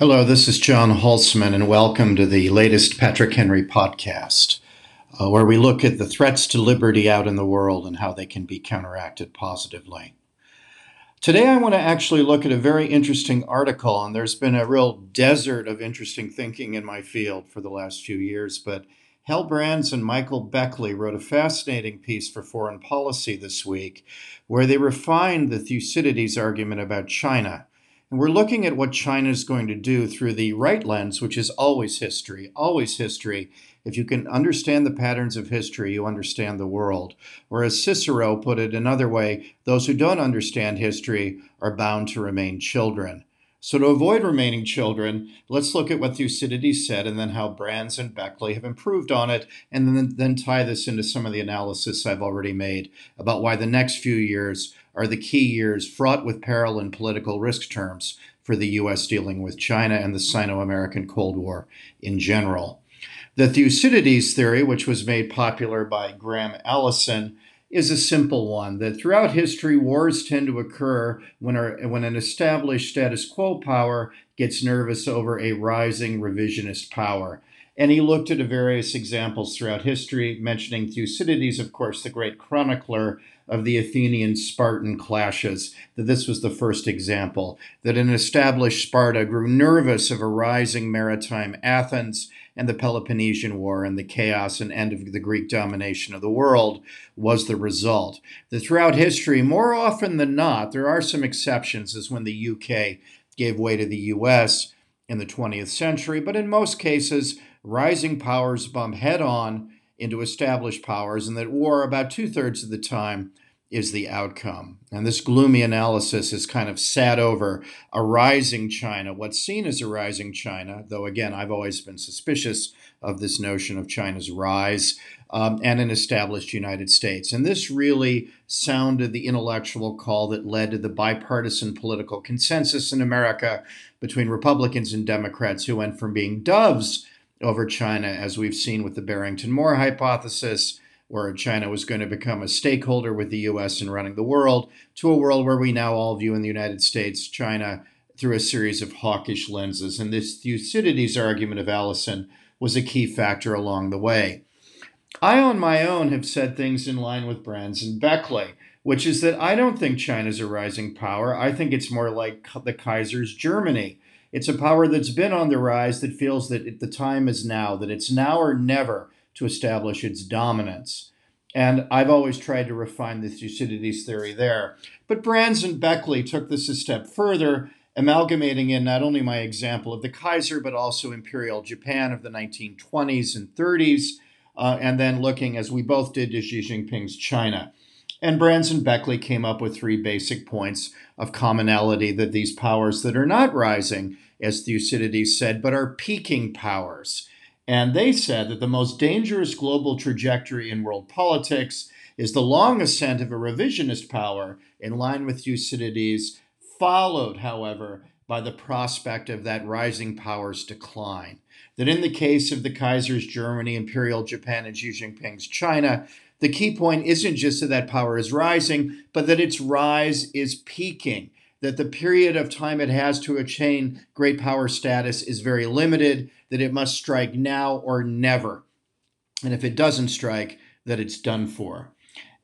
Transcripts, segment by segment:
Hello, this is John Hulsman, and welcome to the latest Patrick Henry podcast, uh, where we look at the threats to liberty out in the world and how they can be counteracted positively. Today, I want to actually look at a very interesting article, and there's been a real desert of interesting thinking in my field for the last few years. But Hal Brands and Michael Beckley wrote a fascinating piece for Foreign Policy this week, where they refined the Thucydides argument about China and we're looking at what China is going to do through the right lens, which is always history, always history. If you can understand the patterns of history, you understand the world. Or as Cicero put it another way, those who don't understand history are bound to remain children. So, to avoid remaining children, let's look at what Thucydides said and then how Brands and Beckley have improved on it, and then, then tie this into some of the analysis I've already made about why the next few years are the key years fraught with peril in political risk terms for the U.S. dealing with China and the Sino American Cold War in general. The Thucydides theory, which was made popular by Graham Allison, is a simple one that throughout history, wars tend to occur when, when an established status quo power gets nervous over a rising revisionist power. And he looked at various examples throughout history, mentioning Thucydides, of course, the great chronicler of the Athenian Spartan clashes, that this was the first example, that an established Sparta grew nervous of a rising maritime Athens and the Peloponnesian War and the chaos and end of the Greek domination of the world was the result. That throughout history, more often than not, there are some exceptions, as when the UK gave way to the US in the 20th century, but in most cases, rising powers bump head on into established powers, and that war, about two thirds of the time, is the outcome. And this gloomy analysis is kind of sat over a rising China, what's seen as a rising China, though again, I've always been suspicious of this notion of China's rise, um, and an established United States. And this really sounded the intellectual call that led to the bipartisan political consensus in America between Republicans and Democrats who went from being doves over China, as we've seen with the Barrington Moore hypothesis, where China was going to become a stakeholder with the US in running the world, to a world where we now all view in the United States China through a series of hawkish lenses. And this Thucydides argument of Allison was a key factor along the way. I, on my own, have said things in line with Brands and Beckley, which is that I don't think China's a rising power. I think it's more like the Kaiser's Germany it's a power that's been on the rise that feels that the time is now, that it's now or never to establish its dominance. And I've always tried to refine the Thucydides theory there. But Brands and Beckley took this a step further, amalgamating in not only my example of the Kaiser, but also Imperial Japan of the 1920s and 30s, uh, and then looking, as we both did, to Xi Jinping's China. And Brands and Beckley came up with three basic points of commonality that these powers that are not rising, as Thucydides said, but are peaking powers. And they said that the most dangerous global trajectory in world politics is the long ascent of a revisionist power in line with Thucydides, followed, however, by the prospect of that rising power's decline. That in the case of the Kaiser's Germany, Imperial Japan, and Xi Jinping's China, the key point isn't just that that power is rising, but that its rise is peaking, that the period of time it has to attain great power status is very limited, that it must strike now or never. And if it doesn't strike, that it's done for.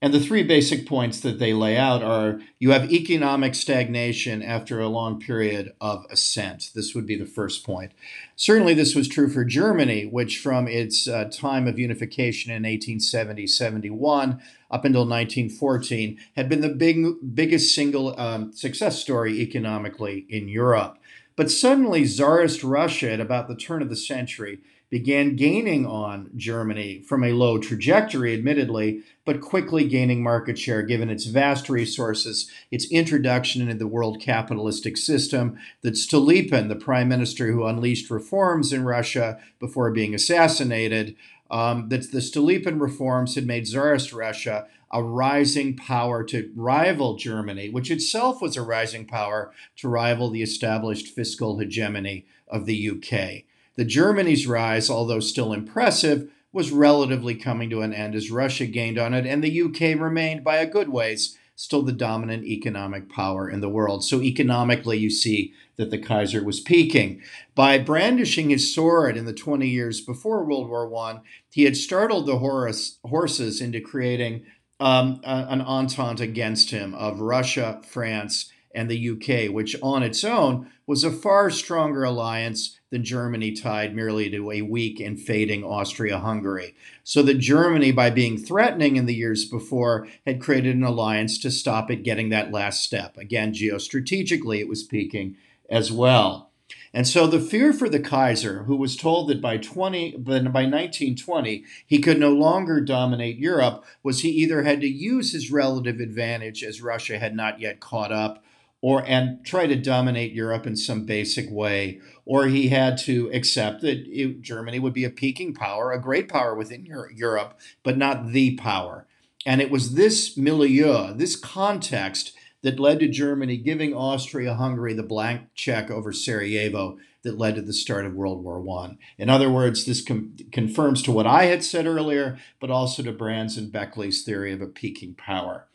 And the three basic points that they lay out are you have economic stagnation after a long period of ascent. This would be the first point. Certainly, this was true for Germany, which from its uh, time of unification in 1870 71 up until 1914 had been the big, biggest single um, success story economically in Europe. But suddenly, Tsarist Russia, at about the turn of the century, began gaining on Germany from a low trajectory, admittedly, but quickly gaining market share given its vast resources, its introduction into the world capitalistic system, that Stolypin, the prime minister who unleashed reforms in Russia before being assassinated, um, that the Stolypin reforms had made Tsarist Russia a rising power to rival Germany, which itself was a rising power to rival the established fiscal hegemony of the UK. The Germany's rise, although still impressive, was relatively coming to an end as Russia gained on it, and the UK remained by a good ways still the dominant economic power in the world. So, economically, you see that the Kaiser was peaking. By brandishing his sword in the 20 years before World War I, he had startled the horse, horses into creating um, a, an entente against him of Russia, France, and the UK, which on its own was a far stronger alliance than Germany tied merely to a weak and fading Austria Hungary. So that Germany, by being threatening in the years before, had created an alliance to stop it getting that last step. Again, geostrategically, it was peaking as well. And so the fear for the Kaiser, who was told that by 20 by 1920 he could no longer dominate Europe, was he either had to use his relative advantage as Russia had not yet caught up or and try to dominate Europe in some basic way, or he had to accept that it, Germany would be a peaking power, a great power within Europe, but not the power. And it was this milieu, this context, that led to Germany giving Austria Hungary the blank check over Sarajevo that led to the start of World War I. In other words, this com- confirms to what I had said earlier, but also to Brands and Beckley's theory of a peaking power.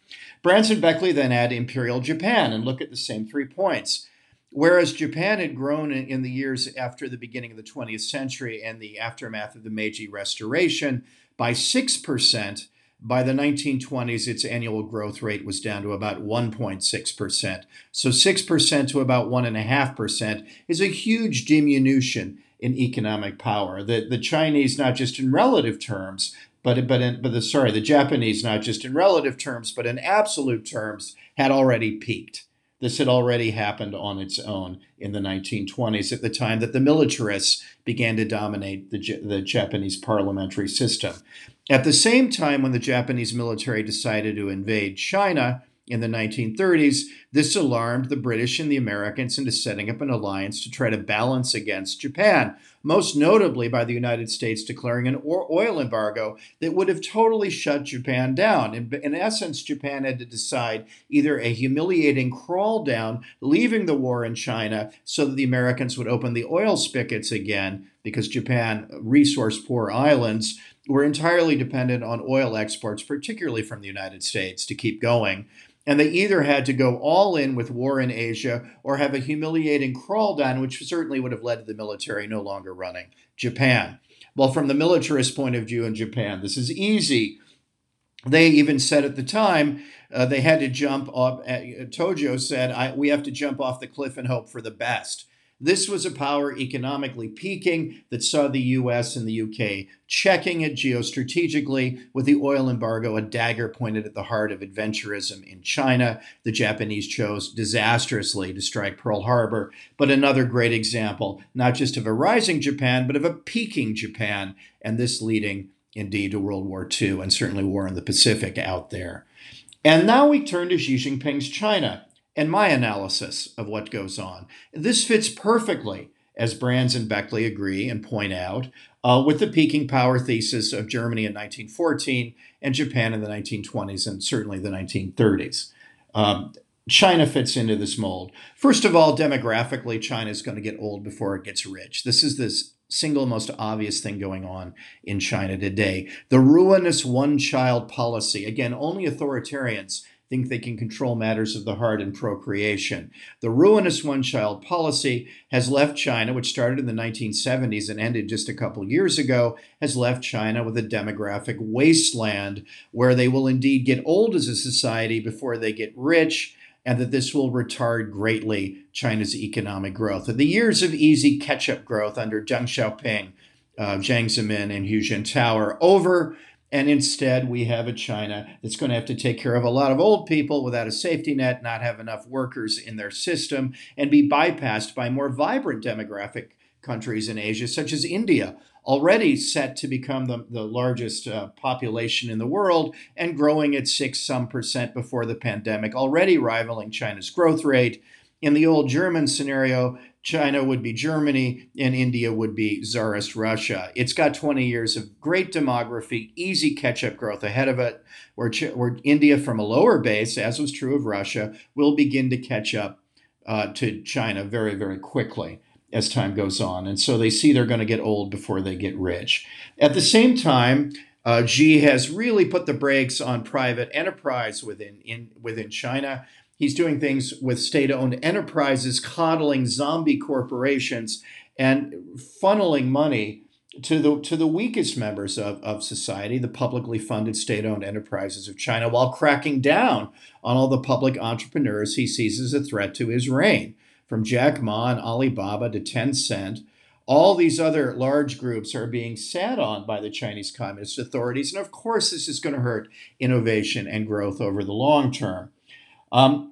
Brands and Beckley then add Imperial Japan and look at the same three points. Whereas Japan had grown in the years after the beginning of the 20th century and the aftermath of the Meiji Restoration by 6%, by the 1920s, its annual growth rate was down to about 1.6%. So 6% to about 1.5% is a huge diminution in economic power. The, the Chinese, not just in relative terms, but but in, but the sorry, the Japanese, not just in relative terms, but in absolute terms, had already peaked. This had already happened on its own in the 1920s, at the time that the militarists began to dominate the, the Japanese parliamentary system. At the same time, when the Japanese military decided to invade China, in the 1930s, this alarmed the British and the Americans into setting up an alliance to try to balance against Japan, most notably by the United States declaring an oil embargo that would have totally shut Japan down. In, in essence, Japan had to decide either a humiliating crawl down, leaving the war in China so that the Americans would open the oil spigots again, because Japan, resource poor islands, were entirely dependent on oil exports, particularly from the United States, to keep going and they either had to go all in with war in Asia or have a humiliating crawl down, which certainly would have led to the military no longer running Japan. Well, from the militarist point of view in Japan, this is easy. They even said at the time uh, they had to jump off. Uh, Tojo said, We have to jump off the cliff and hope for the best. This was a power economically peaking that saw the US and the UK checking it geostrategically with the oil embargo, a dagger pointed at the heart of adventurism in China. The Japanese chose disastrously to strike Pearl Harbor, but another great example, not just of a rising Japan, but of a peaking Japan, and this leading indeed to World War II and certainly war in the Pacific out there. And now we turn to Xi Jinping's China and my analysis of what goes on. This fits perfectly, as Brands and Beckley agree and point out, uh, with the peaking power thesis of Germany in 1914 and Japan in the 1920s and certainly the 1930s. Um, China fits into this mold. First of all, demographically, China is going to get old before it gets rich. This is this single most obvious thing going on in China today. The ruinous one child policy, again, only authoritarians think they can control matters of the heart and procreation. The ruinous one child policy has left China, which started in the 1970s and ended just a couple years ago, has left China with a demographic wasteland where they will indeed get old as a society before they get rich and that this will retard greatly China's economic growth. The years of easy catch up growth under Deng Xiaoping, uh, Jiang Zemin, and Hu Jintao are over. And instead, we have a China that's going to have to take care of a lot of old people without a safety net, not have enough workers in their system, and be bypassed by more vibrant demographic countries in Asia, such as India, already set to become the, the largest uh, population in the world and growing at six some percent before the pandemic, already rivaling China's growth rate. In the old German scenario, China would be Germany, and India would be Tsarist Russia. It's got 20 years of great demography, easy catch up growth ahead of it, where, where India, from a lower base, as was true of Russia, will begin to catch up uh, to China very, very quickly as time goes on. And so they see they're going to get old before they get rich. At the same time, Uh, Xi has really put the brakes on private enterprise within in, within China. He's doing things with state-owned enterprises, coddling zombie corporations, and funneling money to the to the weakest members of, of society, the publicly funded state-owned enterprises of China, while cracking down on all the public entrepreneurs he sees as a threat to his reign, from Jack Ma and Alibaba to Tencent. All these other large groups are being sat on by the Chinese Communist authorities, and of course, this is going to hurt innovation and growth over the long term. Um,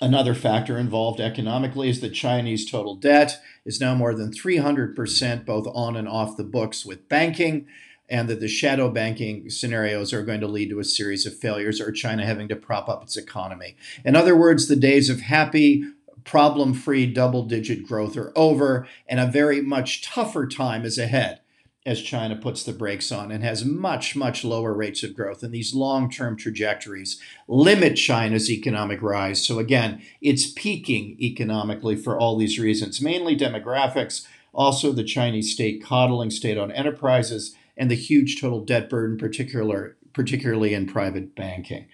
Another factor involved economically is that Chinese total debt is now more than 300% both on and off the books with banking, and that the shadow banking scenarios are going to lead to a series of failures or China having to prop up its economy. In other words, the days of happy, problem free double digit growth are over, and a very much tougher time is ahead as China puts the brakes on and has much, much lower rates of growth. And these long term trajectories limit China's economic rise. So, again, it's peaking economically for all these reasons, mainly demographics, also the Chinese state coddling state owned enterprises, and the huge total debt burden, particular, particularly in private banking.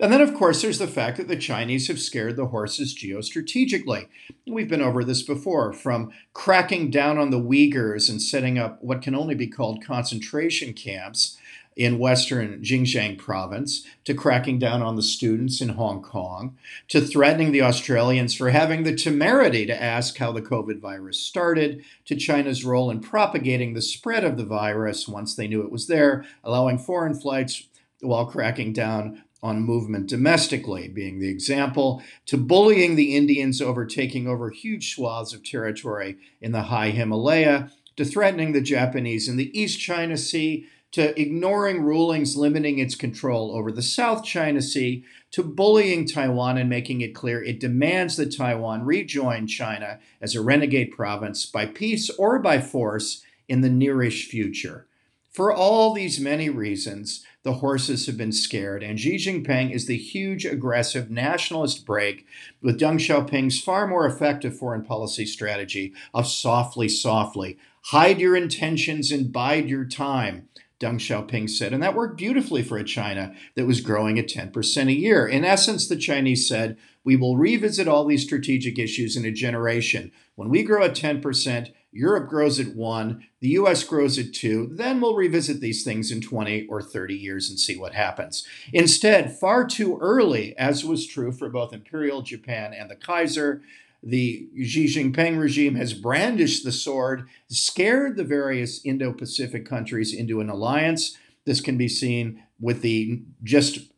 And then, of course, there's the fact that the Chinese have scared the horses geostrategically. We've been over this before from cracking down on the Uyghurs and setting up what can only be called concentration camps in western Xinjiang province, to cracking down on the students in Hong Kong, to threatening the Australians for having the temerity to ask how the COVID virus started, to China's role in propagating the spread of the virus once they knew it was there, allowing foreign flights while cracking down on movement domestically, being the example, to bullying the Indians over taking over huge swaths of territory in the high Himalaya, to threatening the Japanese in the East China Sea, to ignoring rulings limiting its control over the South China Sea, to bullying Taiwan and making it clear it demands that Taiwan rejoin China as a renegade province by peace or by force in the nearish future. For all these many reasons, the horses have been scared, and Xi Jinping is the huge, aggressive nationalist break with Deng Xiaoping's far more effective foreign policy strategy of softly, softly. Hide your intentions and bide your time, Deng Xiaoping said. And that worked beautifully for a China that was growing at 10% a year. In essence, the Chinese said, we will revisit all these strategic issues in a generation. When we grow at 10%, Europe grows at one, the US grows at two, then we'll revisit these things in 20 or 30 years and see what happens. Instead, far too early, as was true for both Imperial Japan and the Kaiser, the Xi Jinping regime has brandished the sword, scared the various Indo Pacific countries into an alliance. This can be seen with the just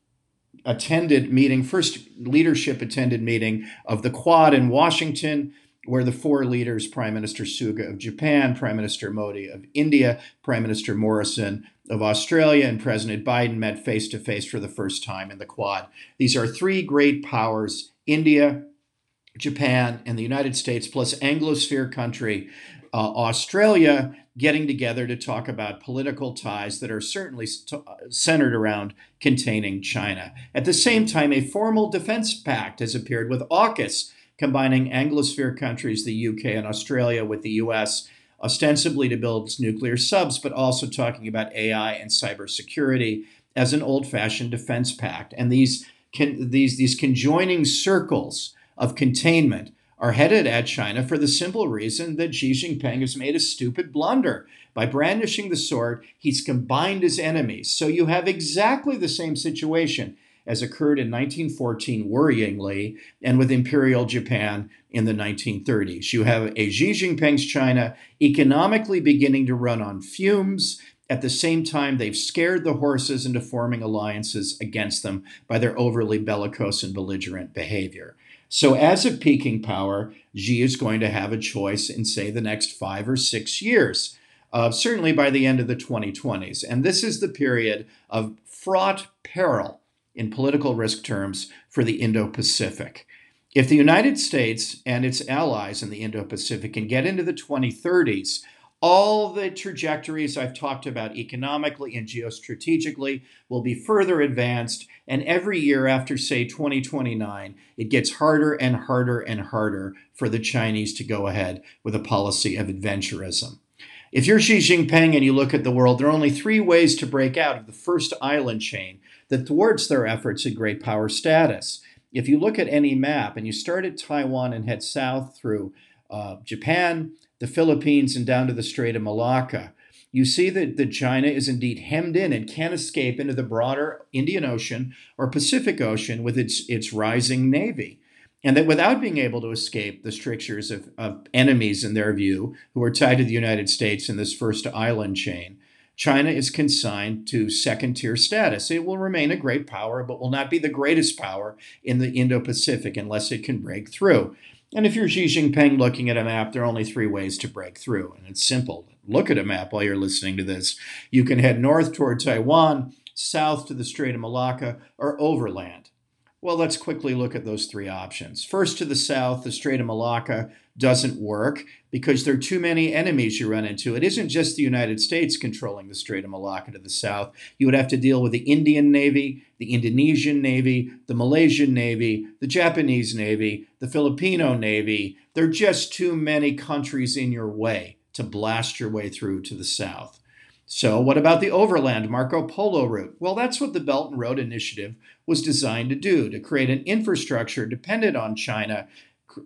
attended meeting, first leadership attended meeting of the Quad in Washington where the four leaders, Prime Minister Suga of Japan, Prime Minister Modi of India, Prime Minister Morrison of Australia, and President Biden met face to face for the first time in the Quad. These are three great powers India, Japan, and the United States, plus Anglosphere country, uh, Australia, getting together to talk about political ties that are certainly st- centered around containing China. At the same time, a formal defense pact has appeared with AUKUS combining Anglosphere countries, the UK and Australia, with the US, ostensibly to build nuclear subs, but also talking about AI and cybersecurity as an old fashioned defense pact. And these, can, these, these conjoining circles of containment are headed at China for the simple reason that Xi Jinping has made a stupid blunder. By brandishing the sword, he's combined his enemies. So you have exactly the same situation as occurred in 1914 worryingly, and with Imperial Japan in the 1930s. You have a Xi Jinping's China economically beginning to run on fumes. At the same time, they've scared the horses into forming alliances against them by their overly bellicose and belligerent behavior. So, as a peaking power, Xi is going to have a choice in, say, the next five or six years, uh, certainly by the end of the 2020s. And this is the period of fraught peril in political risk terms for the Indo Pacific. If the United States and its allies in the Indo Pacific can get into the 2030s, all the trajectories I've talked about economically and geostrategically will be further advanced. And every year after, say, 2029, it gets harder and harder and harder for the Chinese to go ahead with a policy of adventurism. If you're Xi Jinping and you look at the world, there are only three ways to break out of the first island chain that thwarts their efforts at great power status. If you look at any map and you start at Taiwan and head south through uh, Japan, the Philippines, and down to the Strait of Malacca, you see that, that China is indeed hemmed in and can't escape into the broader Indian Ocean or Pacific Ocean with its, its rising navy. And that without being able to escape the strictures of, of enemies, in their view, who are tied to the United States in this first island chain, China is consigned to second tier status. It will remain a great power, but will not be the greatest power in the Indo Pacific unless it can break through. And if you're Xi Jinping looking at a map, there are only three ways to break through. And it's simple. Look at a map while you're listening to this. You can head north toward Taiwan, south to the Strait of Malacca, or overland. Well, let's quickly look at those three options. First, to the south, the Strait of Malacca doesn't work because there are too many enemies you run into. It isn't just the United States controlling the Strait of Malacca to the south. You would have to deal with the Indian Navy, the Indonesian Navy, the Malaysian Navy, the Japanese Navy, the Filipino Navy. There are just too many countries in your way to blast your way through to the south. So, what about the overland Marco Polo route? Well, that's what the Belt and Road Initiative was designed to do to create an infrastructure dependent on China,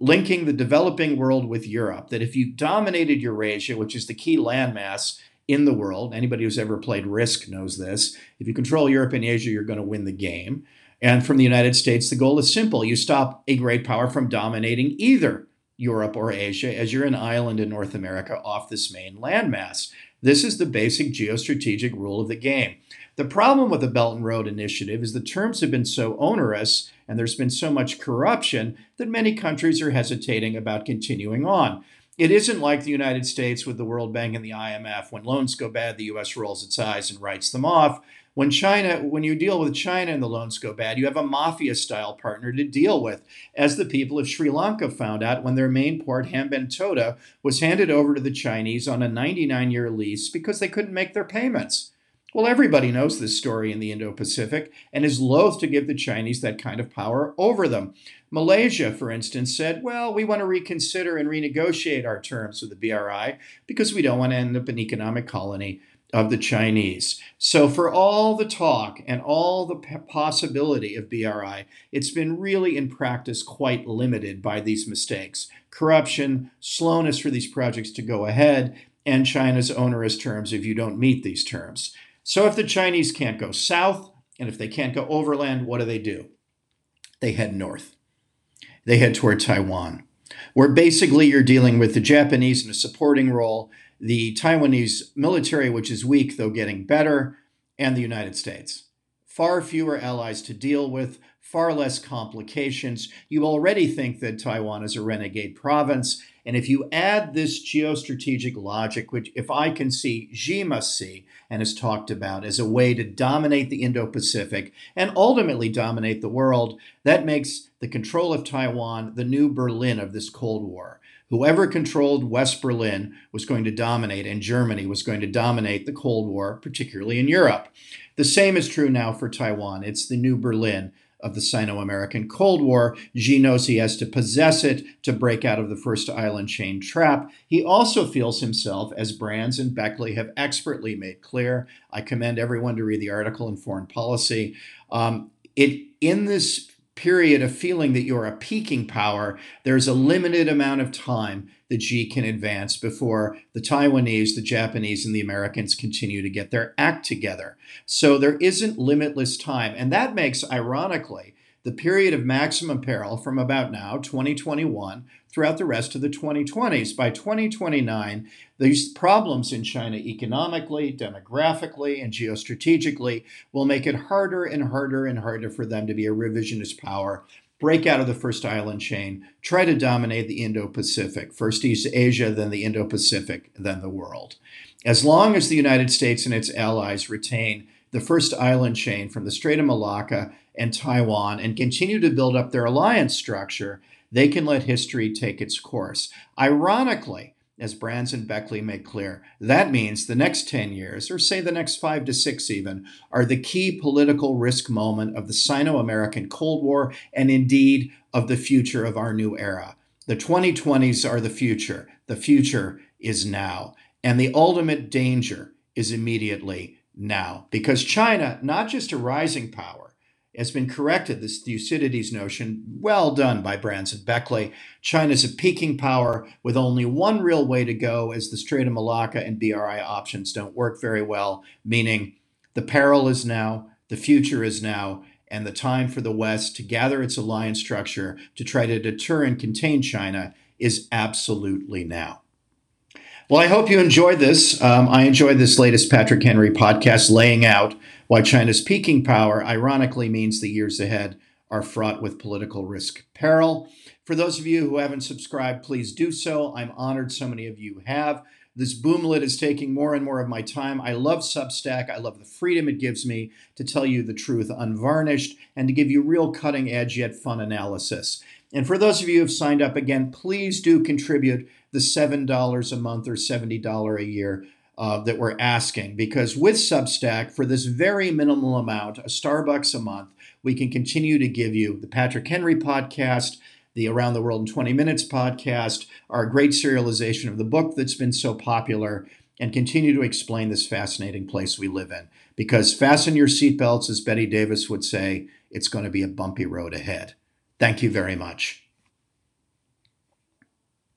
linking the developing world with Europe. That if you dominated Eurasia, which is the key landmass in the world, anybody who's ever played Risk knows this. If you control Europe and Asia, you're going to win the game. And from the United States, the goal is simple you stop a great power from dominating either Europe or Asia as you're an island in North America off this main landmass. This is the basic geostrategic rule of the game. The problem with the Belt and Road Initiative is the terms have been so onerous and there's been so much corruption that many countries are hesitating about continuing on. It isn't like the United States with the World Bank and the IMF. When loans go bad, the US rolls its eyes and writes them off. When China, when you deal with China and the loans go bad, you have a mafia style partner to deal with, as the people of Sri Lanka found out when their main port, Hambantota, was handed over to the Chinese on a 99 year lease because they couldn't make their payments. Well, everybody knows this story in the Indo Pacific and is loath to give the Chinese that kind of power over them. Malaysia, for instance, said, well, we want to reconsider and renegotiate our terms with the BRI because we don't want to end up an economic colony of the Chinese. So, for all the talk and all the possibility of BRI, it's been really in practice quite limited by these mistakes corruption, slowness for these projects to go ahead, and China's onerous terms if you don't meet these terms. So, if the Chinese can't go south and if they can't go overland, what do they do? They head north, they head toward Taiwan. Where basically you're dealing with the Japanese in a supporting role, the Taiwanese military, which is weak though getting better, and the United States. Far fewer allies to deal with, far less complications. You already think that Taiwan is a renegade province. And if you add this geostrategic logic, which if I can see, Xi must see, and has talked about as a way to dominate the Indo Pacific and ultimately dominate the world, that makes the control of Taiwan the new Berlin of this Cold War. Whoever controlled West Berlin was going to dominate, and Germany was going to dominate the Cold War, particularly in Europe. The same is true now for Taiwan. It's the new Berlin of the Sino American Cold War. Xi knows he has to possess it to break out of the first island chain trap. He also feels himself, as Brands and Beckley have expertly made clear. I commend everyone to read the article in Foreign Policy. Um, it in this period of feeling that you're a peaking power, there's a limited amount of time that Xi can advance before the Taiwanese, the Japanese, and the Americans continue to get their act together. So there isn't limitless time. And that makes, ironically, the period of maximum peril from about now, 2021, throughout the rest of the 2020s. By 2029, these problems in China economically, demographically, and geostrategically will make it harder and harder and harder for them to be a revisionist power break out of the first island chain, try to dominate the Indo Pacific, first East Asia, then the Indo Pacific, then the world. As long as the United States and its allies retain the first island chain from the Strait of Malacca and Taiwan and continue to build up their alliance structure, they can let history take its course. Ironically, as Brands and Beckley make clear, that means the next 10 years, or say the next five to six even, are the key political risk moment of the Sino American Cold War and indeed of the future of our new era. The 2020s are the future. The future is now. And the ultimate danger is immediately now. Because China, not just a rising power, has been corrected, this Thucydides notion, well done by Brands and Beckley. China's a peaking power with only one real way to go as the Strait of Malacca and BRI options don't work very well, meaning the peril is now, the future is now, and the time for the West to gather its alliance structure to try to deter and contain China is absolutely now. Well, I hope you enjoyed this. Um, I enjoyed this latest Patrick Henry podcast laying out why China's peaking power ironically means the years ahead are fraught with political risk peril. For those of you who haven't subscribed, please do so. I'm honored so many of you have. This boomlet is taking more and more of my time. I love Substack. I love the freedom it gives me to tell you the truth unvarnished and to give you real cutting edge yet fun analysis. And for those of you who have signed up again, please do contribute the $7 a month or $70 a year uh, that we're asking because with Substack, for this very minimal amount, a Starbucks a month, we can continue to give you the Patrick Henry podcast, the Around the World in 20 Minutes podcast, our great serialization of the book that's been so popular, and continue to explain this fascinating place we live in. Because fasten your seatbelts, as Bette Davis would say, it's going to be a bumpy road ahead. Thank you very much.